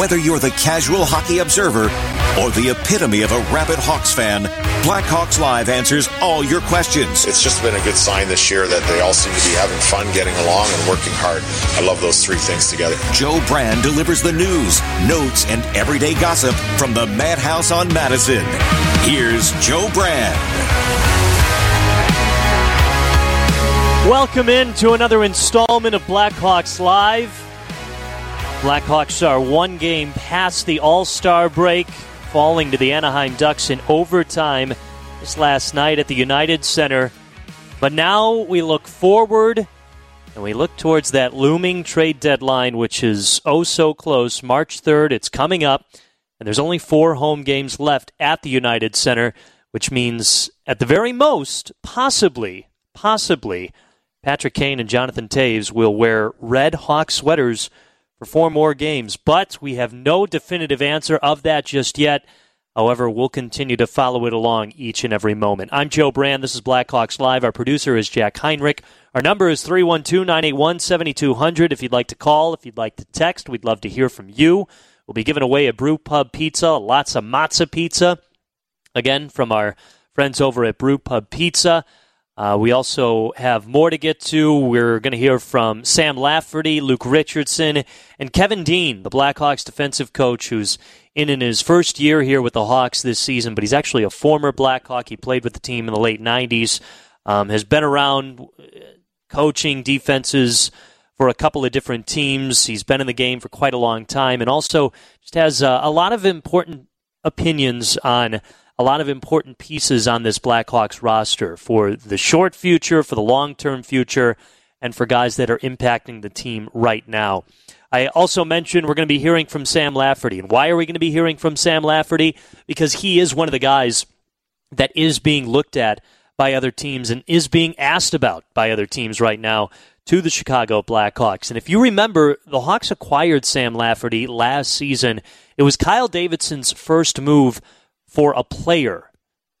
Whether you're the casual hockey observer or the epitome of a rabid Hawks fan, Blackhawks Live answers all your questions. It's just been a good sign this year that they all seem to be having fun, getting along, and working hard. I love those three things together. Joe Brand delivers the news, notes, and everyday gossip from the Madhouse on Madison. Here's Joe Brand. Welcome in to another installment of Blackhawks Live. Blackhawks are one game past the All Star break, falling to the Anaheim Ducks in overtime this last night at the United Center. But now we look forward and we look towards that looming trade deadline, which is oh so close. March 3rd, it's coming up, and there's only four home games left at the United Center, which means at the very most, possibly, possibly, Patrick Kane and Jonathan Toews will wear red Hawk sweaters for four more games, but we have no definitive answer of that just yet. However, we'll continue to follow it along each and every moment. I'm Joe Brand. This is Blackhawks Live. Our producer is Jack Heinrich. Our number is 312 981 7200. If you'd like to call, if you'd like to text, we'd love to hear from you. We'll be giving away a brew pub pizza, lots of matzo pizza. Again, from our friends over at Brew Pub Pizza. Uh, we also have more to get to. We're going to hear from Sam Lafferty, Luke Richardson, and Kevin Dean, the Blackhawks defensive coach, who's in in his first year here with the Hawks this season, but he's actually a former Blackhawk. He played with the team in the late 90s, um, has been around uh, coaching defenses for a couple of different teams. He's been in the game for quite a long time, and also just has uh, a lot of important opinions on a lot of important pieces on this Blackhawks roster for the short future, for the long term future, and for guys that are impacting the team right now. I also mentioned we're going to be hearing from Sam Lafferty. And why are we going to be hearing from Sam Lafferty? Because he is one of the guys that is being looked at by other teams and is being asked about by other teams right now to the Chicago Blackhawks. And if you remember, the Hawks acquired Sam Lafferty last season. It was Kyle Davidson's first move for a player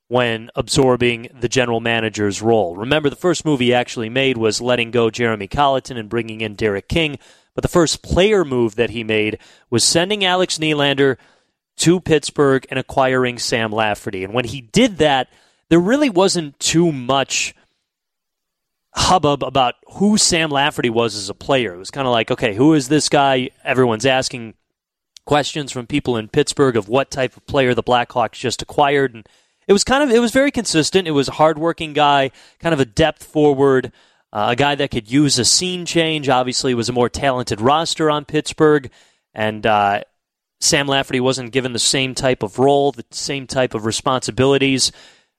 when absorbing the general manager's role. Remember, the first move he actually made was letting go Jeremy Colliton and bringing in Derek King. But the first player move that he made was sending Alex Nylander to Pittsburgh and acquiring Sam Lafferty. And when he did that, there really wasn't too much hubbub about who Sam Lafferty was as a player. It was kind of like, okay, who is this guy? Everyone's asking questions from people in Pittsburgh of what type of player the Blackhawks just acquired, and it was kind of it was very consistent. It was a hardworking guy, kind of a depth forward, uh, a guy that could use a scene change. Obviously, was a more talented roster on Pittsburgh, and uh, Sam Lafferty wasn't given the same type of role, the same type of responsibilities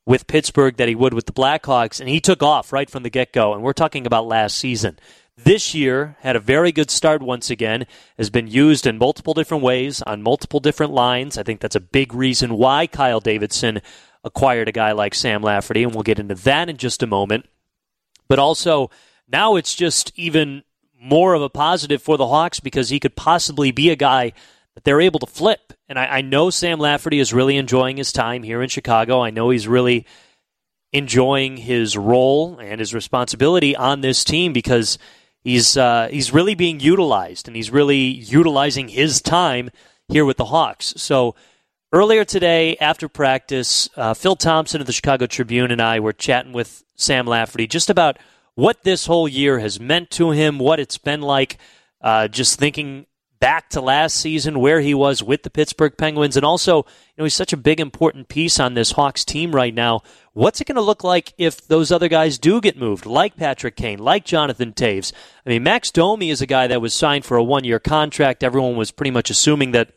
with Pittsburgh that he would with the Blackhawks, and he took off right from the get go. And we're talking about last season this year had a very good start once again, has been used in multiple different ways on multiple different lines. I think that's a big reason why Kyle Davidson acquired a guy like Sam Lafferty, and we'll get into that in just a moment. But also, now it's just even more of a positive for the Hawks because he could possibly be a guy that they're able to flip. And I, I know Sam Lafferty is really enjoying his time here in Chicago. I know he's really enjoying his role and his responsibility on this team because he's uh, he's really being utilized, and he's really utilizing his time here with the Hawks. So earlier today, after practice, uh, Phil Thompson of the Chicago Tribune and I were chatting with Sam Lafferty just about what this whole year has meant to him, what it's been like, uh, just thinking back to last season where he was with the Pittsburgh Penguins, and also, you know, he's such a big important piece on this Hawks team right now. What's it going to look like if those other guys do get moved, like Patrick Kane, like Jonathan Toews? I mean, Max Domi is a guy that was signed for a one year contract. Everyone was pretty much assuming that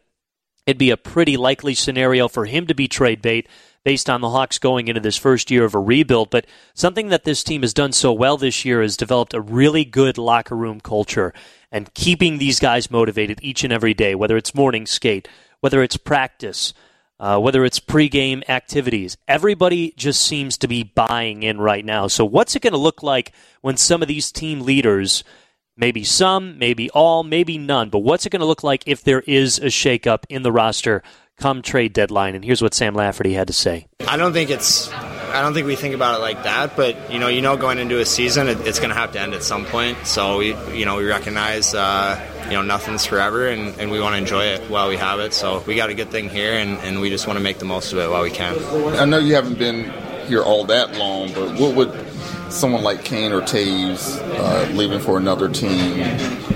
it'd be a pretty likely scenario for him to be trade bait based on the Hawks going into this first year of a rebuild. But something that this team has done so well this year is developed a really good locker room culture and keeping these guys motivated each and every day, whether it's morning skate, whether it's practice uh, whether it's pregame activities. Everybody just seems to be buying in right now. So, what's it going to look like when some of these team leaders, maybe some, maybe all, maybe none, but what's it going to look like if there is a shakeup in the roster come trade deadline? And here's what Sam Lafferty had to say. I don't think it's I don't think we think about it like that, but you know, you know, going into a season, it, it's going to have to end at some point. So we, you know, we recognize, uh, you know, nothing's forever, and, and we want to enjoy it while we have it. So we got a good thing here, and, and we just want to make the most of it while we can. I know you haven't been here all that long, but what would someone like Kane or Toews uh, leaving for another team,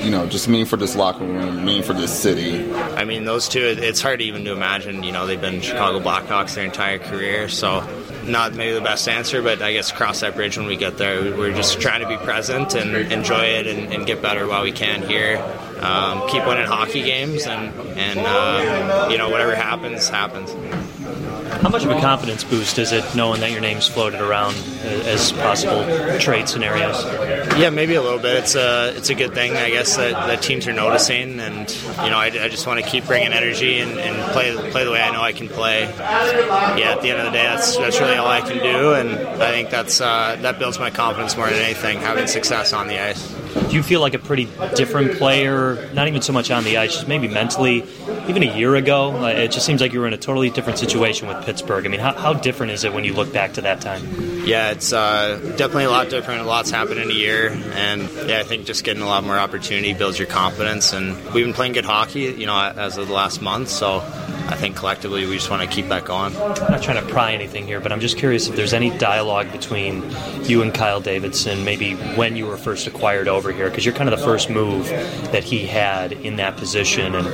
you know, just mean for this locker room, mean for this city? I mean, those two, it's hard even to imagine. You know, they've been Chicago Blackhawks their entire career, so not maybe the best answer, but I guess cross that bridge when we get there. We're just trying to be present and enjoy it and, and get better while we can here. Um, keep winning hockey games, and and uh, you know whatever happens happens. How much of a confidence boost is it knowing that your name's floated around as possible trade scenarios? Yeah, maybe a little bit. It's a it's a good thing, I guess, that, that teams are noticing, and you know, I, I just want to keep bringing energy and, and, play play the way I know I can play. Yeah, at the end of the day, that's that's really all I can do, and I think that's uh, that builds my confidence more than anything, having success on the ice. Do you feel like a pretty different player? Not even so much on the ice, just maybe mentally. Even a year ago, uh, it just seems like you were in a totally different situation with Pittsburgh. I mean, how, how different is it when you look back to that time? Yeah, it's uh, definitely a lot different. A lot's happened in a year, and yeah, I think just getting a lot more opportunity builds your confidence. And we've been playing good hockey, you know, as of the last month, so I think collectively we just want to keep that going. I'm not trying to pry anything here, but I'm just curious if there's any dialogue between you and Kyle Davidson, maybe when you were first acquired over here, because you're kind of the first move that he had in that position, and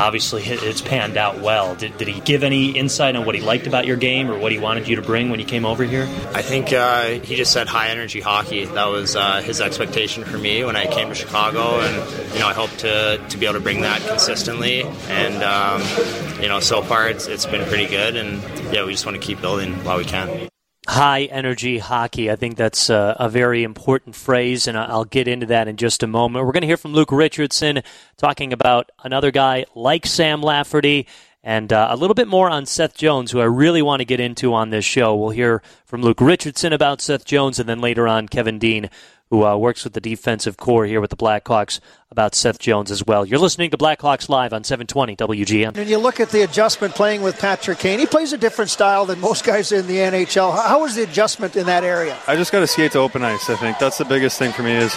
obviously it's panned out well. Did, did he give any insight on what he liked about your game or what he wanted you to bring when you came over here? I think uh, he just said high energy hockey. That was uh, his expectation for me when I came to Chicago, and you know I hope to, to be able to bring that consistently. And um, you know know, so far it's, it's been pretty good, and yeah, we just want to keep building while we can. High energy hockey. I think that's a, a, very important phrase, and I'll get into that in just a moment. We're going to hear from Luke Richardson talking about another guy like Sam Lafferty and uh, a little bit more on Seth Jones, who I really want to get into on this show. We'll hear from Luke Richardson about Seth Jones, and then later on, Kevin Dean who uh, works with the defensive core here with the Blackhawks, about Seth Jones as well. You're listening to Blackhawks Live on 720 WGN. And you look at the adjustment playing with Patrick Kane. He plays a different style than most guys in the NHL. How was the adjustment in that area? I just got to skate to open ice, I think. That's the biggest thing for me is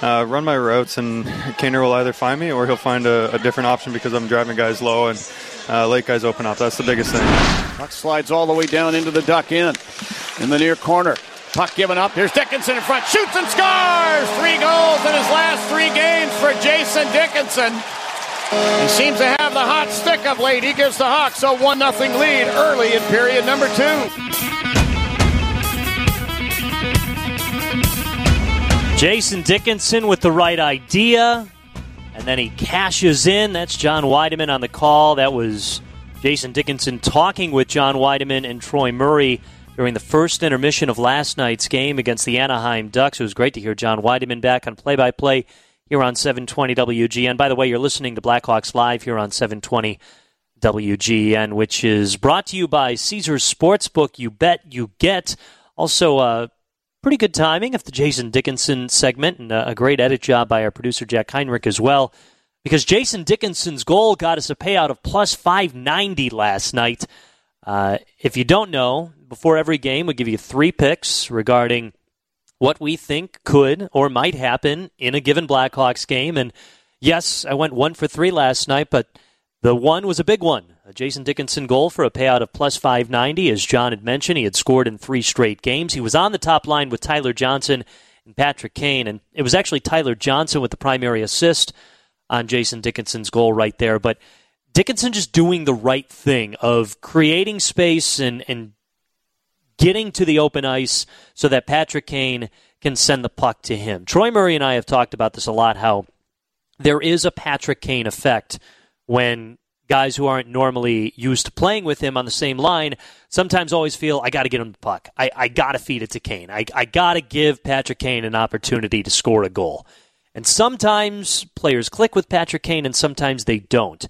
uh, run my routes, and Kaner will either find me or he'll find a, a different option because I'm driving guys low and uh, late guys open up. That's the biggest thing. Puck slides all the way down into the duck in in the near corner. Puck given up. Here's Dickinson in front. Shoots and scores! Three goals in his last three games for Jason Dickinson. He seems to have the hot stick of late. He gives the Hawks a 1 0 lead early in period number two. Jason Dickinson with the right idea, and then he cashes in. That's John Wiedeman on the call. That was Jason Dickinson talking with John Wiedeman and Troy Murray during the first intermission of last night's game against the Anaheim Ducks. It was great to hear John Wiedeman back on play by play here on 720 WGN. By the way, you're listening to Blackhawks Live here on 720 WGN, which is brought to you by Caesars Sportsbook. You bet, you get. Also, uh, pretty good timing of the Jason Dickinson segment, and a great edit job by our producer Jack Heinrich as well. Because Jason Dickinson's goal got us a payout of plus 590 last night. Uh, if you don't know, before every game, we give you three picks regarding what we think could or might happen in a given Blackhawks game. And yes, I went one for three last night, but the one was a big one. A Jason Dickinson goal for a payout of plus 590. As John had mentioned, he had scored in three straight games. He was on the top line with Tyler Johnson and Patrick Kane, and it was actually Tyler Johnson with the primary assist on Jason Dickinson's goal right there. But Dickinson just doing the right thing of creating space and, and getting to the open ice so that Patrick Kane can send the puck to him. Troy Murray and I have talked about this a lot how there is a Patrick Kane effect when guys who aren't normally used to playing with him on the same line sometimes always feel I got to get him the puck. I, I got to feed it to Kane. I, I got to give Patrick Kane an opportunity to score a goal. And sometimes players click with Patrick Kane and sometimes they don't.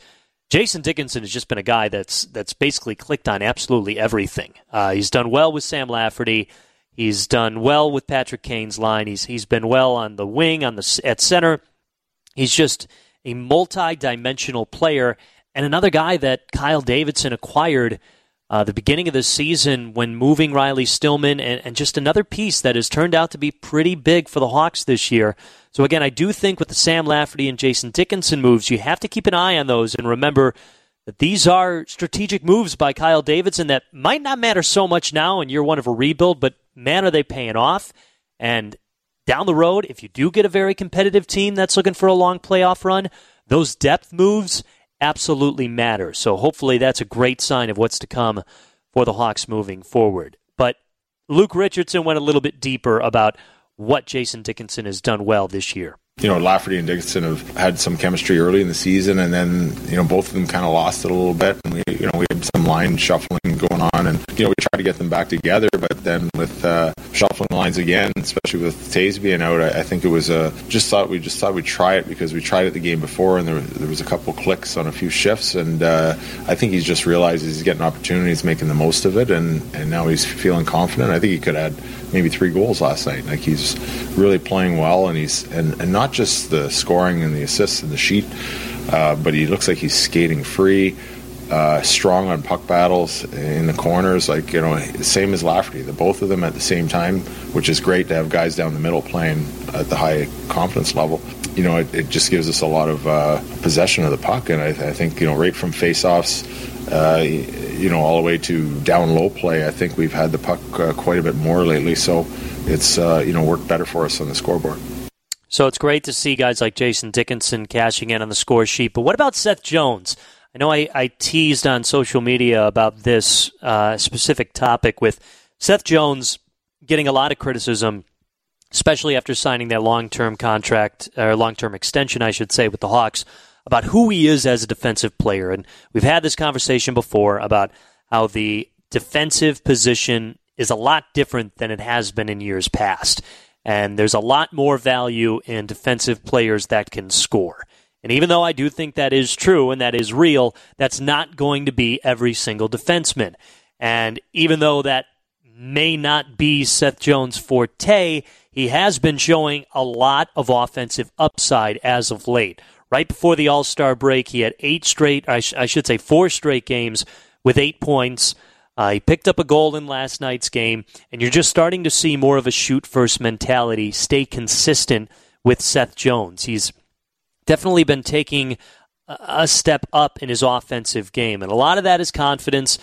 Jason Dickinson has just been a guy that's that's basically clicked on absolutely everything. Uh, he's done well with Sam Lafferty. He's done well with Patrick Kane's line. He's he's been well on the wing, on the at center. He's just a multi-dimensional player and another guy that Kyle Davidson acquired uh, the beginning of the season when moving Riley Stillman and, and just another piece that has turned out to be pretty big for the Hawks this year. So again, I do think with the Sam Lafferty and Jason Dickinson moves, you have to keep an eye on those and remember that these are strategic moves by Kyle Davidson that might not matter so much now in year one of a rebuild, but man, are they paying off? And down the road, if you do get a very competitive team that's looking for a long playoff run, those depth moves absolutely matter. So hopefully that's a great sign of what's to come for the Hawks moving forward. But Luke Richardson went a little bit deeper about what Jason Dickinson has done well this year you know, Lafferty and Dickinson have had some chemistry early in the season, and then you know both of them kind of lost it a little bit, and we you know we had some line shuffling going on, and you know we tried to get them back together, but then with uh, shuffling lines again, especially with Toews being out, I, I think it was a just thought we just thought we'd try it because we tried it the game before, and there, there was a couple clicks on a few shifts, and uh, I think he's just realized he's getting opportunities, making the most of it, and and now he's feeling confident. I think he could add maybe three goals last night. Like he's really playing well, and he's and, and not just the scoring and the assists and the sheet, uh, but he looks like he's skating free. Uh, strong on puck battles in the corners, like you know, same as Lafferty. The both of them at the same time, which is great to have guys down the middle playing at the high confidence level. You know, it, it just gives us a lot of uh, possession of the puck, and I, I, think you know, right from faceoffs, uh, you know, all the way to down low play. I think we've had the puck uh, quite a bit more lately, so it's uh, you know worked better for us on the scoreboard. So it's great to see guys like Jason Dickinson cashing in on the score sheet. But what about Seth Jones? I know I, I teased on social media about this uh, specific topic with Seth Jones getting a lot of criticism, especially after signing that long term contract, or long term extension, I should say, with the Hawks, about who he is as a defensive player. And we've had this conversation before about how the defensive position is a lot different than it has been in years past. And there's a lot more value in defensive players that can score. And even though I do think that is true and that is real, that's not going to be every single defenseman. And even though that may not be Seth Jones' forte, he has been showing a lot of offensive upside as of late. Right before the All Star break, he had eight straight, I, sh- I should say, four straight games with eight points. Uh, he picked up a goal in last night's game, and you're just starting to see more of a shoot first mentality stay consistent with Seth Jones. He's definitely been taking a step up in his offensive game, and a lot of that is confidence.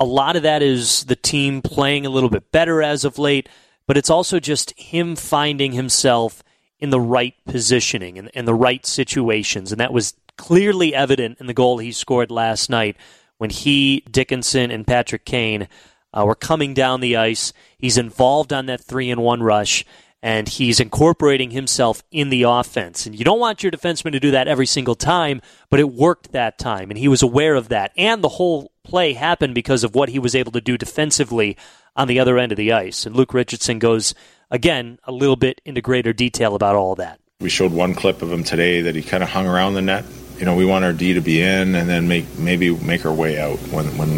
A lot of that is the team playing a little bit better as of late, but it's also just him finding himself in the right positioning and in the right situations, and that was clearly evident in the goal he scored last night when he, Dickinson, and Patrick Kane uh, were coming down the ice. He's involved on that three and one rush, and he's incorporating himself in the offense. And you don't want your defenseman to do that every single time, but it worked that time, and he was aware of that. And the whole play happened because of what he was able to do defensively on the other end of the ice. And Luke Richardson goes, again, a little bit into greater detail about all that. We showed one clip of him today that he kind of hung around the net you know, we want our D to be in and then make maybe make our way out when when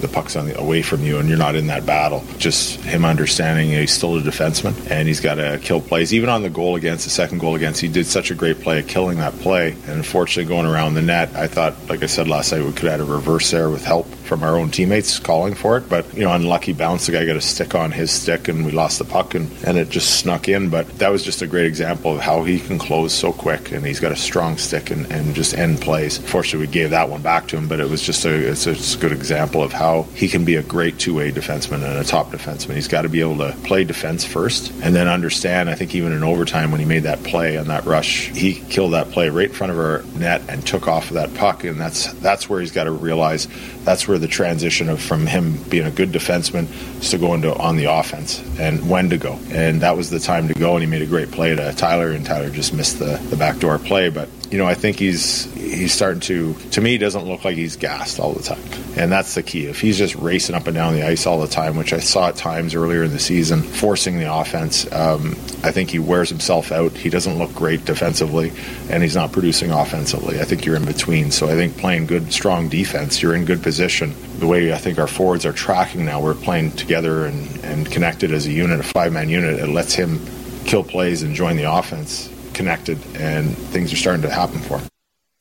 the puck's on the, away from you and you're not in that battle. Just him understanding he's still a defenseman and he's got to kill plays. Even on the goal against, the second goal against, he did such a great play at killing that play. And unfortunately, going around the net, I thought, like I said last night, we could have had a reverse there with help from our own teammates calling for it. But, you know, unlucky bounce, the guy got a stick on his stick and we lost the puck and, and it just snuck in. But that was just a great example of how he can close so quick and he's got a strong stick and, and just end plays. Fortunately, we gave that one back to him, but it was just a, it's a, it's a good example of how he can be a great two-way defenseman and a top defenseman. He's got to be able to play defense first and then understand. I think even in overtime when he made that play on that rush, he killed that play right in front of our net and took off of that puck. And that's that's where he's got to realize that's where the transition of from him being a good defenseman to go into on the offense and when to go. And that was the time to go. And he made a great play to Tyler, and Tyler just missed the the backdoor play. But you know, I think he's he's starting to. To me, doesn't look like he's gassed all the time, and that's the key. If he's just racing up and down the ice all the time, which I saw at times earlier in the season, forcing the offense, um, I think he wears himself out. He doesn't look great defensively, and he's not producing offensively. I think you're in between. So I think playing good, strong defense, you're in good position. The way I think our forwards are tracking now, we're playing together and, and connected as a unit, a five man unit. It lets him kill plays and join the offense connected, and things are starting to happen for him.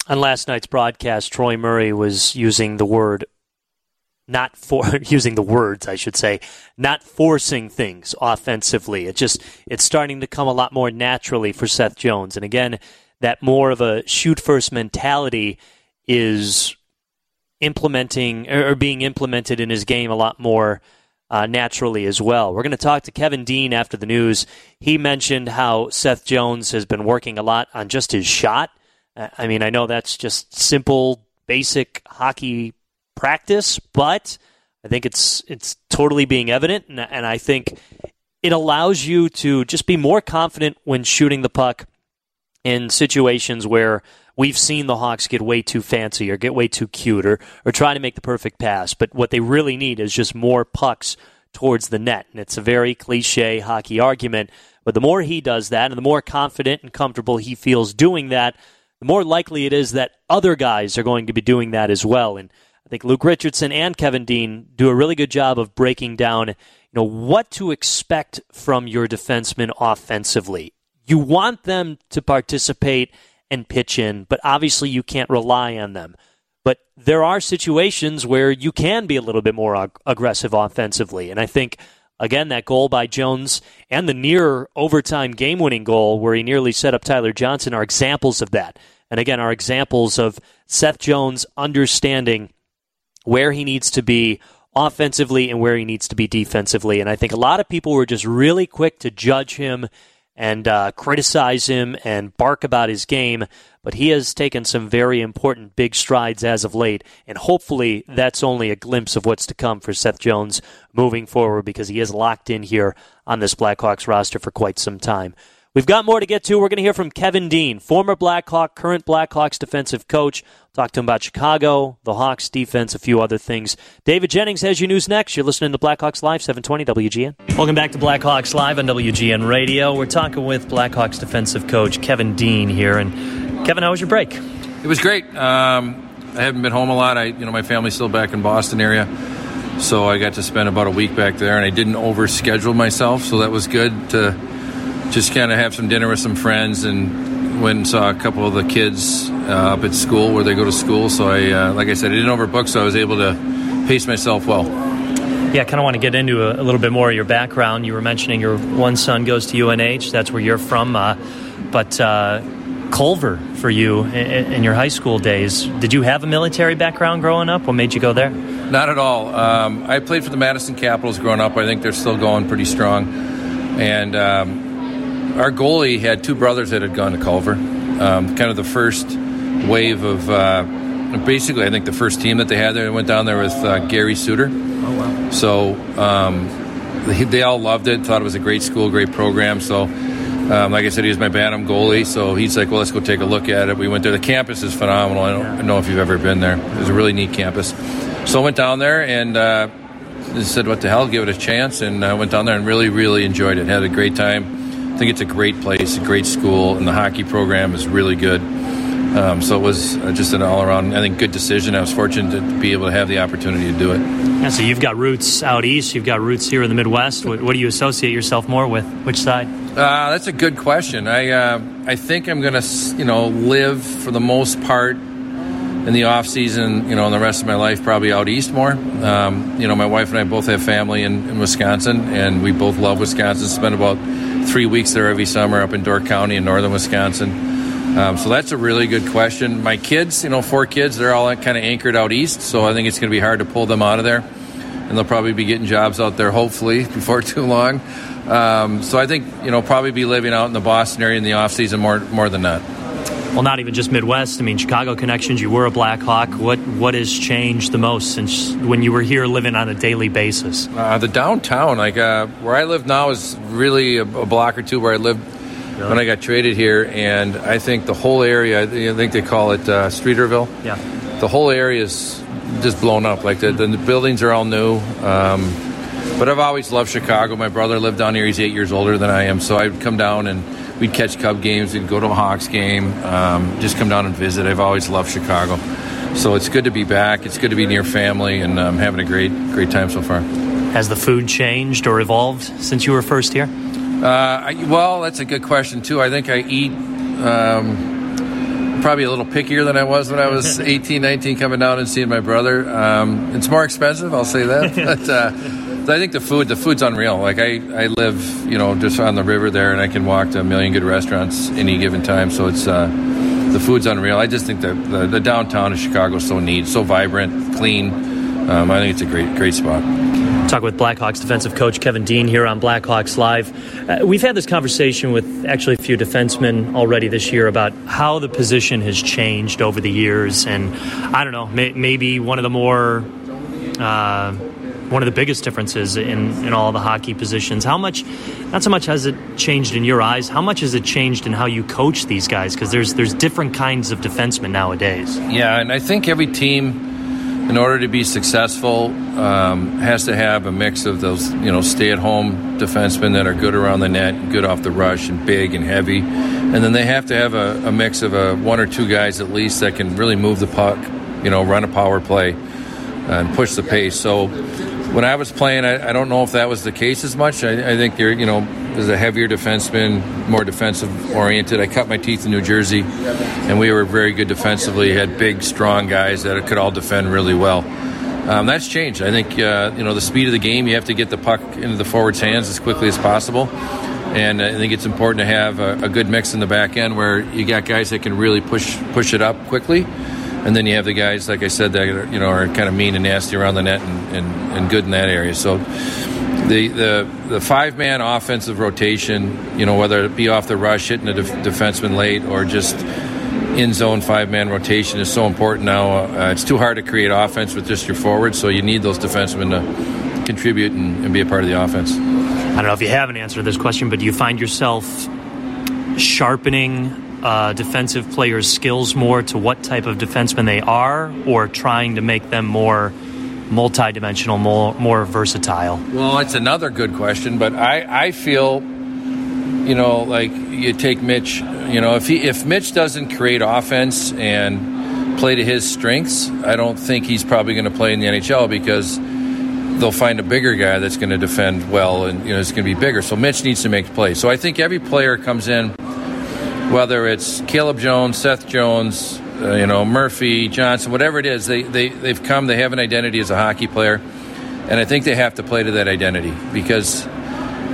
On last night's broadcast, Troy Murray was using the word not for using the words, I should say, not forcing things offensively. It just it's starting to come a lot more naturally for Seth Jones. And again, that more of a shoot first mentality is implementing or being implemented in his game a lot more uh, naturally as well. We're going to talk to Kevin Dean after the news. He mentioned how Seth Jones has been working a lot on just his shot. I mean, I know that's just simple, basic hockey practice, but I think it's it's totally being evident, and, and I think it allows you to just be more confident when shooting the puck in situations where we've seen the Hawks get way too fancy or get way too cute or, or try to make the perfect pass. But what they really need is just more pucks towards the net. And it's a very cliche hockey argument. But the more he does that and the more confident and comfortable he feels doing that, the more likely it is that other guys are going to be doing that as well. And I think Luke Richardson and Kevin Dean do a really good job of breaking down, you know, what to expect from your defensemen offensively. You want them to participate and pitch in, but obviously you can't rely on them. But there are situations where you can be a little bit more ag- aggressive offensively. And I think, again, that goal by Jones and the near overtime game winning goal where he nearly set up Tyler Johnson are examples of that. And again, are examples of Seth Jones understanding where he needs to be offensively and where he needs to be defensively. And I think a lot of people were just really quick to judge him and uh, criticize him and bark about his game, but he has taken some very important big strides as of late, and hopefully that's only a glimpse of what's to come for Seth Jones moving forward because he is locked in here on this Blackhawks roster for quite some time. We've got more to get to. We're going to hear from Kevin Dean, former Blackhawk, current Blackhawks defensive coach. Talk to him about Chicago, the Hawks defense, a few other things. David Jennings has you news next. You're listening to Blackhawks Live, 720 WGN. Welcome back to Blackhawks Live on WGN Radio. We're talking with Blackhawks defensive coach Kevin Dean here. And Kevin, how was your break? It was great. Um, I haven't been home a lot. I, you know, my family's still back in Boston area, so I got to spend about a week back there, and I didn't overschedule myself, so that was good to just kind of have some dinner with some friends and went and saw a couple of the kids uh, up at school where they go to school. So I, uh, like I said, I didn't overbook, so I was able to pace myself well. Yeah, I kind of want to get into a, a, little bit more of your background. You were mentioning your one son goes to UNH. That's where you're from. Uh, but uh, Culver for you in, in, your high school days. Did you have a military background growing up? What made you go there? Not at all. Um, I played for the Madison Capitals growing up. I think they're still going pretty strong. And um, our goalie had two brothers that had gone to Culver. Um, kind of the first wave of, uh, basically, I think the first team that they had there went down there with uh, Gary Suter. Oh wow! So um, they, they, all loved it, thought it was a great school, great program. So. Um, like I said, he was my Bantam goalie, so he's like, "Well, let's go take a look at it." We went there. The campus is phenomenal. I don't know if you've ever been there. It was a really neat campus. So I went down there and uh, said, "What the hell? Give it a chance." And I uh, went down there and really, really enjoyed it. Had a great time I think it's a great place, a great school, and the hockey program is really good. Um, so it was uh, just an all around, I think, good decision. I was fortunate to be able to have the opportunity to do it. Yeah, so you've got roots out east, you've got roots here in the Midwest. What, what do you associate yourself more with? Which side? Uh, that's a good question. I uh, I think I'm going to, you know, live for the most part in the off season, you know, in the rest of my life, probably out east more. Um, you know, my wife and I both have family in, in Wisconsin, and we both love Wisconsin. Spend about three weeks there every summer up in Door County in northern Wisconsin. Um, so that's a really good question. My kids, you know, four kids, they're all kind of anchored out east, so I think it's going to be hard to pull them out of there. And they'll probably be getting jobs out there, hopefully, before too long. Um, so I think, you know, probably be living out in the Boston area in the off season more, more than that well, not even just Midwest. I mean, Chicago connections. You were a Blackhawk. What what has changed the most since when you were here living on a daily basis? Uh, the downtown, like uh, where I live now, is really a, a, block or two where I lived really? when I got traded here, and I think the whole area. I think they call it uh, Streeterville. Yeah, the whole area is just blown up. Like the, the buildings are all new. Um, but I've always loved Chicago. My brother lived down here. He's eight years older than I am, so I'd come down and we'd catch Cub games, we'd go to a Hawks game, um, just come down and visit. I've always loved Chicago, so it's good to be back. It's good to be near family, and I'm um, having a great great time so far. Has the food changed or evolved since you were first here? Uh, I, well, that's a good question too. I think I eat. Um, probably a little pickier than I was when I was 18, 19, coming down and seeing my brother. Um, it's more expensive, I'll say that. but uh, I think the food, the food's unreal. Like I, I live, you know, just on the river there, and I can walk to a million good restaurants any given time. So it's uh, the food's unreal. I just think that the, the downtown of Chicago is so neat, so vibrant, clean. Um, I think it's a great, great spot. Talk with Blackhawks defensive coach Kevin Dean here on Blackhawks Live. Uh, we've had this conversation with actually a few defensemen already this year about how the position has changed over the years, and I don't know, may, maybe one of the more uh, one of the biggest differences in, in all the hockey positions. How much, not so much has it changed in your eyes, how much has it changed in how you coach these guys? Because there's, there's different kinds of defensemen nowadays. Yeah, and I think every team in order to be successful, um, has to have a mix of those, you know, stay-at-home defensemen that are good around the net, good off the rush, and big and heavy, and then they have to have a, a mix of a one or two guys at least that can really move the puck, you know, run a power play, and push the pace. So when I was playing, I, I don't know if that was the case as much. I, I think you're, you know, as a heavier defenseman, more defensive oriented. I cut my teeth in New Jersey, and we were very good defensively. Had big, strong guys that could all defend really well. Um, that's changed. I think uh, you know the speed of the game. You have to get the puck into the forwards' hands as quickly as possible, and I think it's important to have a, a good mix in the back end where you got guys that can really push push it up quickly and then you have the guys, like I said, that are, you know are kind of mean and nasty around the net and, and, and good in that area. So the the, the five man offensive rotation, you know, whether it be off the rush, hitting a def- defenseman late, or just in zone five man rotation, is so important now. Uh, it's too hard to create offense with just your forwards, so you need those defensemen to contribute and, and be a part of the offense. I don't know if you have an answer to this question, but do you find yourself sharpening uh, defensive players' skills more to what type of defenseman they are, or trying to make them more multidimensional, more more versatile? Well, it's another good question, but I I feel, you know, like you take Mitch. You know, if he if Mitch doesn't create offense and play to his strengths, I don't think he's probably going to play in the NHL because they'll find a bigger guy that's going to defend well and you know it's going to be bigger. So Mitch needs to make plays. So I think every player comes in, whether it's Caleb Jones, Seth Jones, uh, you know Murphy, Johnson, whatever it is, they they they've come. They have an identity as a hockey player, and I think they have to play to that identity because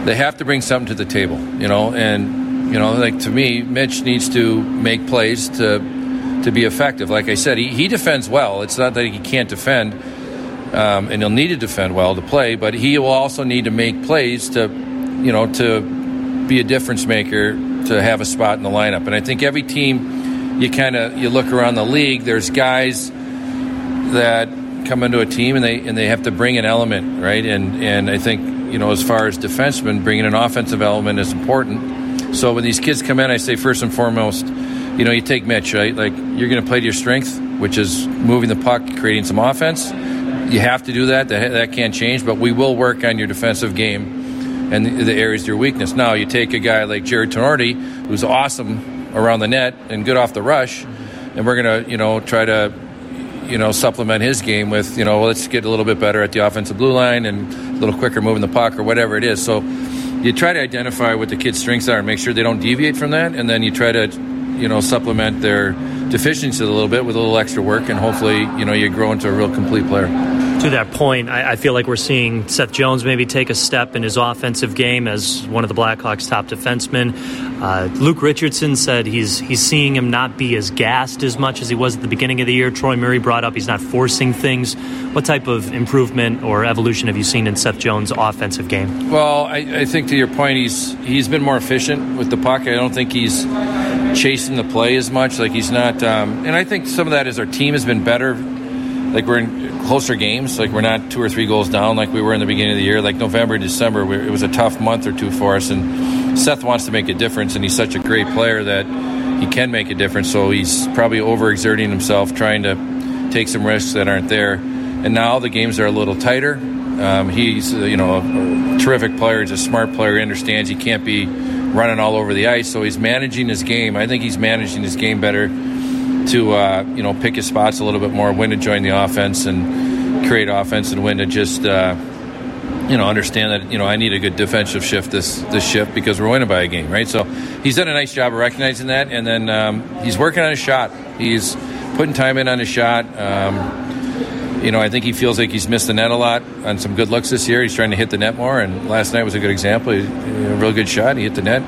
they have to bring something to the table. You know, and you know, like to me, Mitch needs to make plays to to be effective. Like I said, he, he defends well. It's not that he can't defend, um, and he'll need to defend well to play, but he will also need to make plays to, you know, to be a difference maker to have a spot in the lineup. And I think every team, you kind of you look around the league. There's guys that come into a team and they and they have to bring an element, right? And and I think you know as far as defensemen, bringing an offensive element is important. So when these kids come in, I say first and foremost, you know, you take Mitch, right? Like you're going to play to your strength, which is moving the puck, creating some offense. You have to do that. That, that can't change, but we will work on your defensive game and the, areas of your weakness. Now, you take a guy like Jarred Tinordi, who's awesome around the net and good off the rush, and we're going to, you know, try to, you know, supplement his game with, you know, well, let's get a little bit better at the offensive blue line and a little quicker moving the puck or whatever it is. So you try to identify what the kids' strengths are and make sure they don't deviate from that, and then you try to, you know, supplement their deficiencies a little bit with a little extra work, and hopefully, you know, you grow into a real complete player. To that point, I, I feel like we're seeing Seth Jones maybe take a step in his offensive game as one of the Blackhawks' top defensemen. Uh, Luke Richardson said he's he's seeing him not be as gassed as much as he was at the beginning of the year. Troy Murray brought up he's not forcing things. What type of improvement or evolution have you seen in Seth Jones' offensive game? Well, I, I think to your point, he's he's been more efficient with the puck. I don't think he's chasing the play as much. Like he's not, um, and I think some of that is our team has been better. Like we're in closer games. Like we're not two or three goals down like we were in the beginning of the year. Like November, December, we, it was a tough month or two for us. And Seth wants to make a difference, and he's such a great player that he can make a difference. So he's probably overexerting himself, trying to take some risks that aren't there. And now the games are a little tighter. Um, he's uh, you know a, a terrific player. He's a smart player. He understands he can't be running all over the ice. So he's managing his game. I think he's managing his game better to uh, you know pick his spots a little bit more, when to join the offense and create offense, and when to just uh, you know, understand that you know I need a good defensive shift this this shift because we're winning by a game, right? So he's done a nice job of recognizing that, and then um, he's working on his shot. He's putting time in on his shot. Um, you know, I think he feels like he's missed the net a lot on some good looks this year. He's trying to hit the net more, and last night was a good example. He, a real good shot. He hit the net.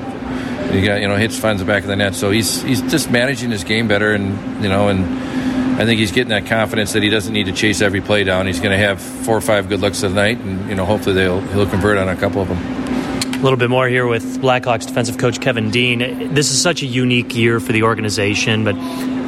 Got you know hits finds the back of the net. So he's he's just managing his game better, and you know, and I think he's getting that confidence that he doesn't need to chase every play down. He's going to have four or five good looks tonight, and you know, hopefully they'll he'll convert on a couple of them. A little bit more here with Blackhawks defensive coach Kevin Dean. This is such a unique year for the organization, but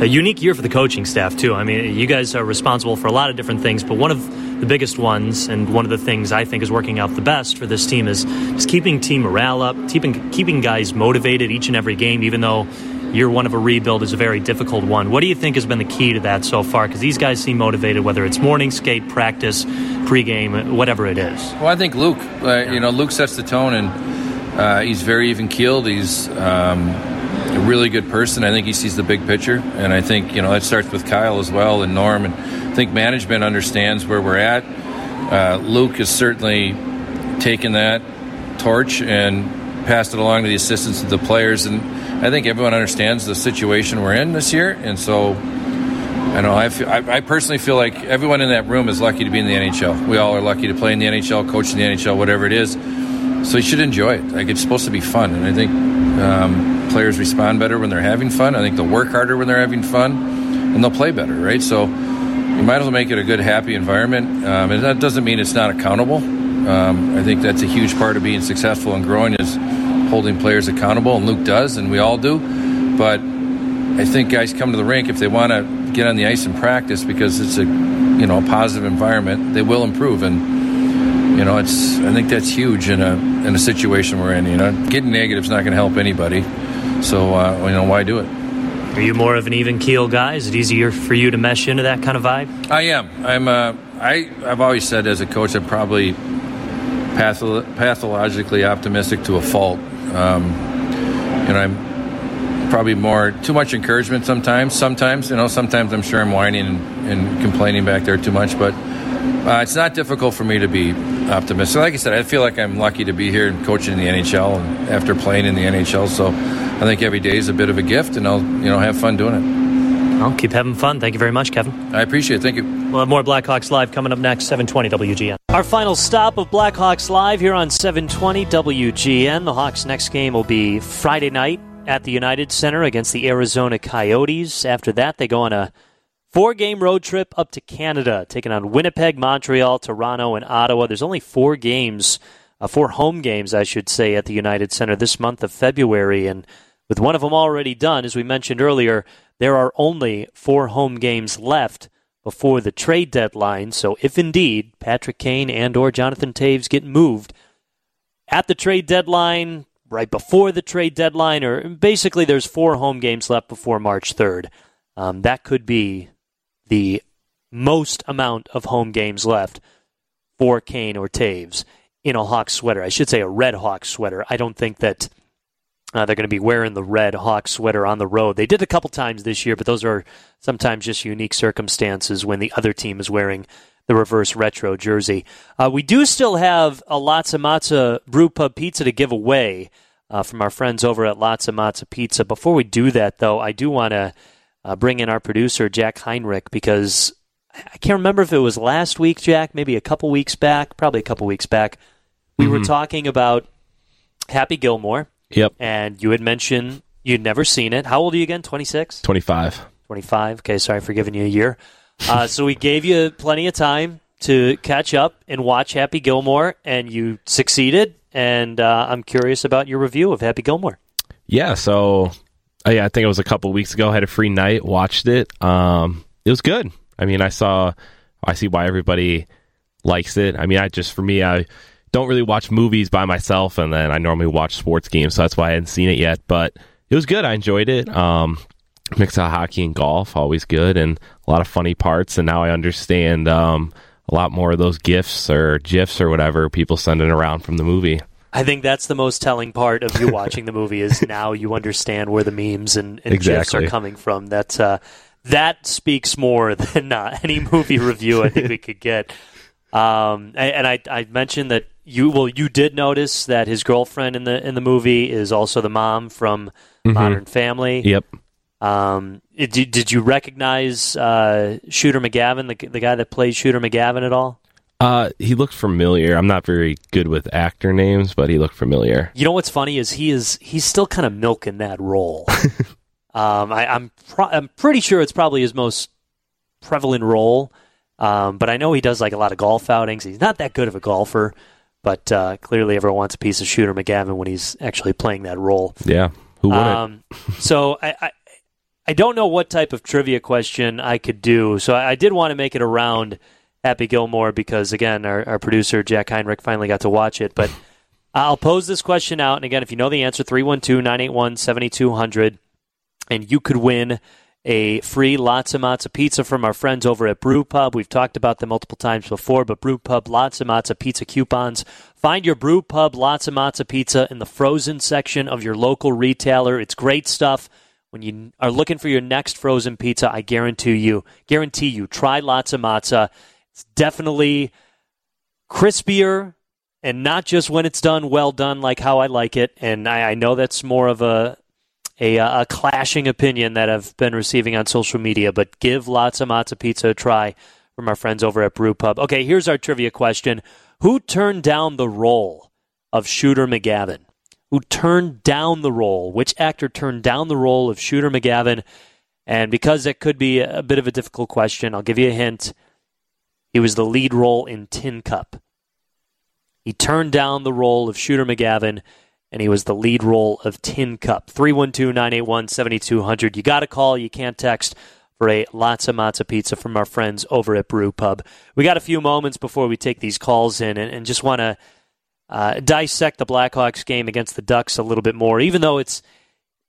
a unique year for the coaching staff too. I mean, you guys are responsible for a lot of different things, but one of the biggest ones, and one of the things I think is working out the best for this team is just keeping team morale up, keeping keeping guys motivated each and every game, even though year one of a rebuild is a very difficult one. What do you think has been the key to that so far? Because these guys seem motivated, whether it's morning skate, practice, pregame, whatever it is. Well, I think Luke, uh, you know, Luke sets the tone, and uh, he's very even keeled. He's um, a really good person. I think he sees the big picture, and I think you know that starts with Kyle as well and Norm. And think management understands where we're at. Uh, Luke has certainly taken that torch and passed it along to the assistants of the players and I think everyone understands the situation we're in this year, and so I know I, feel, I, I, personally feel like everyone in that room is lucky to be in the NHL. We all are lucky to play in the NHL, coach in the NHL, whatever it is. So you should enjoy it. Like it's supposed to be fun, and I think um, players respond better when they're having fun. I think they'll work harder when they're having fun, and they'll play better, right? So you might as well make it a good, happy environment. Um, and that doesn't mean it's not accountable. Um, I think that's a huge part of being successful and growing is holding players accountable, and Luke does, and we all do. But I think guys come to the rink if they want to get on the ice and practice because it's a you know a positive environment, they will improve. And you know, it's I think that's huge in a in a situation we're in. You know, getting negative is not going to help anybody. So uh, you know, why do it? Are you more of an even keel guy? Is it easier for you to mesh into that kind of vibe? I am. I'm. Uh, I I've always said as a coach, I'm probably pathologically optimistic to a fault. Um, you know, I'm probably more too much encouragement sometimes. Sometimes, you know, sometimes I'm sure I'm whining and, and complaining back there too much, but uh, it's not difficult for me to be optimistic. Like I said, I feel like I'm lucky to be here and coaching in the NHL and after playing in the NHL. So I think every day is a bit of a gift, and I'll you know have fun doing it. I'll keep having fun. Thank you very much, Kevin. I appreciate it. Thank you. We'll have more Blackhawks Live coming up next, 720 WGN. Our final stop of Blackhawks Live here on 720 WGN. The Hawks' next game will be Friday night at the United Center against the Arizona Coyotes. After that, they go on a four game road trip up to Canada, taking on Winnipeg, Montreal, Toronto, and Ottawa. There's only four games, uh, four home games, I should say, at the United Center this month of February. And with one of them already done, as we mentioned earlier, there are only four home games left before the trade deadline. So if indeed Patrick Kane and or Jonathan Toews get moved at the trade deadline, right before the trade deadline, or basically there's four home games left before March 3rd. Um, that could be the most amount of home games left for Kane or Taves in a Hawk sweater. I should say a Red Hawk sweater. I don't think that uh, they're going to be wearing the red Hawk sweater on the road. They did a couple times this year, but those are sometimes just unique circumstances when the other team is wearing the reverse retro jersey. Uh, we do still have a Latza Matza Brew Pub Pizza to give away uh, from our friends over at Latza Matza Pizza. Before we do that, though, I do want to uh, bring in our producer, Jack Heinrich, because I can't remember if it was last week, Jack, maybe a couple weeks back, probably a couple weeks back. We mm-hmm. were talking about Happy Gilmore Yep. And you had mentioned you'd never seen it. How old are you again? 26? 25. 25. Okay, sorry for giving you a year. Uh, so we gave you plenty of time to catch up and watch Happy Gilmore, and you succeeded. And uh, I'm curious about your review of Happy Gilmore. Yeah, so uh, yeah, I think it was a couple weeks ago. I had a free night, watched it. Um, it was good. I mean, I saw, I see why everybody likes it. I mean, I just for me, I don't really watch movies by myself, and then I normally watch sports games, so that's why I hadn't seen it yet. But it was good. I enjoyed it. Um, mix of hockey and golf, always good, and a lot of funny parts. And now I understand um, a lot more of those gifs or gifs or whatever people sending around from the movie. I think that's the most telling part of you watching the movie is now you understand where the memes and, and exactly. gifs are coming from. That uh, that speaks more than uh, any movie review I think we could get. Um, and I, I mentioned that you well, you did notice that his girlfriend in the in the movie is also the mom from mm-hmm. Modern Family. Yep. Um, did, did you recognize uh, Shooter McGavin, the, the guy that plays Shooter McGavin, at all? Uh, he looked familiar. I'm not very good with actor names, but he looked familiar. You know what's funny is he is he's still kind of milking that role. um, I, am I'm, pro- I'm pretty sure it's probably his most prevalent role. Um, but I know he does like a lot of golf outings. He's not that good of a golfer, but uh, clearly everyone wants a piece of Shooter McGavin when he's actually playing that role. Yeah, who wouldn't? Um, so I, I, I don't know what type of trivia question I could do. So I, I did want to make it around Happy Gilmore because again, our, our producer Jack Heinrich finally got to watch it. But I'll pose this question out, and again, if you know the answer, 312-981-7200, and you could win a free Lotzza Motzza pizza from our friends over at Brew Pub. We've talked about them multiple times before, but Brew Pub Lotzza Motzza pizza coupons. Find your Brew Pub Lotzza Motzza pizza in the frozen section of your local retailer. It's great stuff. When you are looking for your next frozen pizza, I guarantee you, guarantee you, try Lotzza Motzza. It's definitely crispier and not just when it's done well done like how I like it. And I, I know that's more of a a, uh, a clashing opinion that I've been receiving on social media, but give Lotzza Motzza pizza a try from our friends over at Brew Pub. Okay, here's our trivia question. Who turned down the role of Shooter McGavin? Who turned down the role? Which actor turned down the role of Shooter McGavin? And because it could be a bit of a difficult question, I'll give you a hint. He was the lead role in Tin Cup. He turned down the role of Shooter McGavin and he was the lead role of Tin Cup. 312 981 7200. You got to call, you can't text for a Lotzza Motzza pizza from our friends over at Brew Pub. We got a few moments before we take these calls in and, and just want to uh, dissect the Blackhawks game against the Ducks a little bit more. Even though it's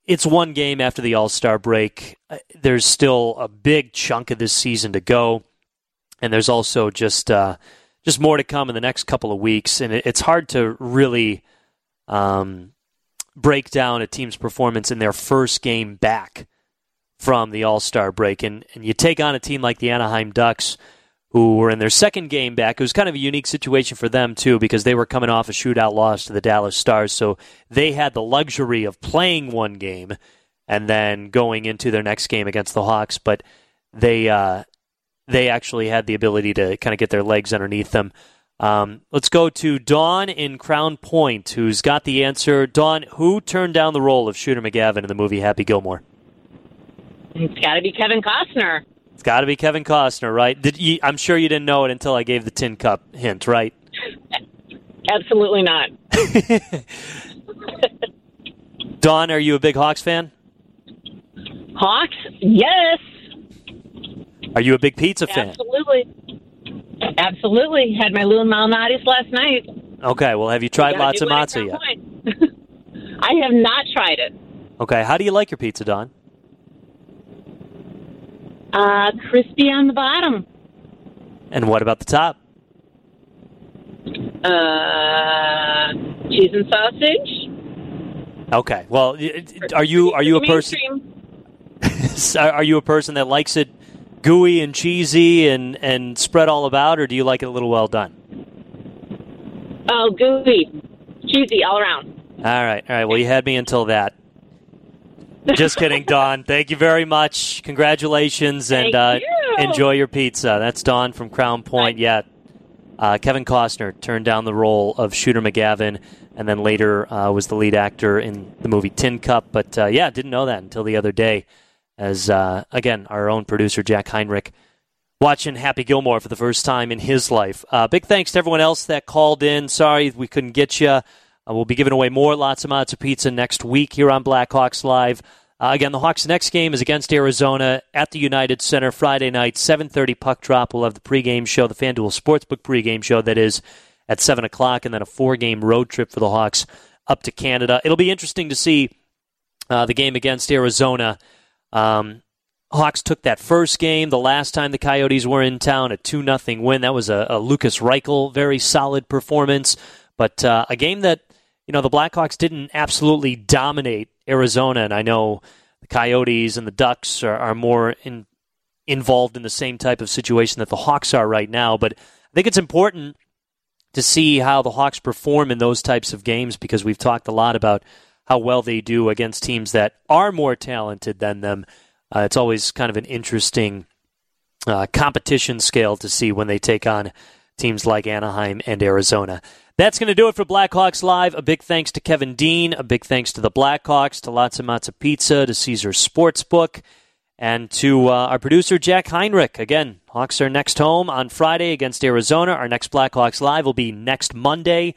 it's one game after the All Star break, uh, there's still a big chunk of this season to go, and there's also just uh, just more to come in the next couple of weeks, and it, it's hard to really um, break down a team's performance in their first game back from the All Star break. And, and you take on a team like the Anaheim Ducks, who were in their second game back. It was kind of a unique situation for them, too, because they were coming off a shootout loss to the Dallas Stars. So they had the luxury of playing one game and then going into their next game against the Hawks. But they, uh, they actually had the ability to kind of get their legs underneath them. Um, let's go to Dawn in Crown Point, who's got the answer. Dawn, who turned down the role of Shooter McGavin in the movie Happy Gilmore? It's got to be Kevin Costner. It's got to be Kevin Costner, right? Did you, I'm sure you didn't know it until I gave the tin cup hint, right? Absolutely not. Dawn, are you a big Hawks fan? Hawks? Yes. Are you a big pizza fan? Absolutely. Absolutely. Had my Lou Malnati's last night. Okay, well, have you tried Lotzza Motzza yet? I have not tried it. Okay, how do you like your pizza, Don? Uh, crispy on the bottom. And what about the top? Uh, cheese and sausage. Okay. Well, are you are you a person? are you a person that likes it gooey and cheesy and, and spread all about, or do you like it a little well done? Oh, gooey, cheesy all around. All right, all right. Well, you had me until that. Just kidding, Dawn. Thank you very much. Congratulations, and uh, you. enjoy your pizza. That's Dawn from Crown Point. Yeah, uh, Kevin Costner turned down the role of Shooter McGavin, and then later uh, was the lead actor in the movie Tin Cup. But uh, yeah, didn't know that until the other day as uh, again our own producer Jack Heinrich watching Happy Gilmore for the first time in his life. Uh, big thanks to everyone else that called in. Sorry we couldn't get you. Uh, we'll be giving away more lots of lots of pizza next week here on Blackhawks Live. Uh, again, the Hawks' next game is against Arizona at the United Center Friday night, 7:30 puck drop. We'll have the pregame show, the FanDuel Sportsbook pregame show that is at seven o'clock, and then a four-game road trip for the Hawks up to Canada. It'll be interesting to see uh, the game against Arizona um, Hawks took that first game the last time the Coyotes were in town, a 2 0 win. That was a, a Lukas Reichel very solid performance. But uh, a game that, you know, the Blackhawks didn't absolutely dominate Arizona. And I know the Coyotes and the Ducks are, are more in, involved in the same type of situation that the Hawks are right now. But I think it's important to see how the Hawks perform in those types of games because we've talked a lot about how well they do against teams that are more talented than them. Uh, it's always kind of an interesting uh, competition scale to see when they take on teams like Anaheim and Arizona. That's going to do it for Blackhawks Live. A big thanks to Kevin Dean. A big thanks to the Blackhawks, to Lots and Lots of Pizza, to Caesars Sportsbook, and to uh, our producer, Jack Heinrich. Again, Hawks are next home on Friday against Arizona. Our next Blackhawks Live will be next Monday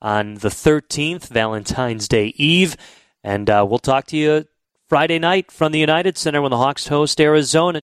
on the 13th, Valentine's Day Eve. And uh, we'll talk to you Friday night from the United Center when the Hawks host Arizona.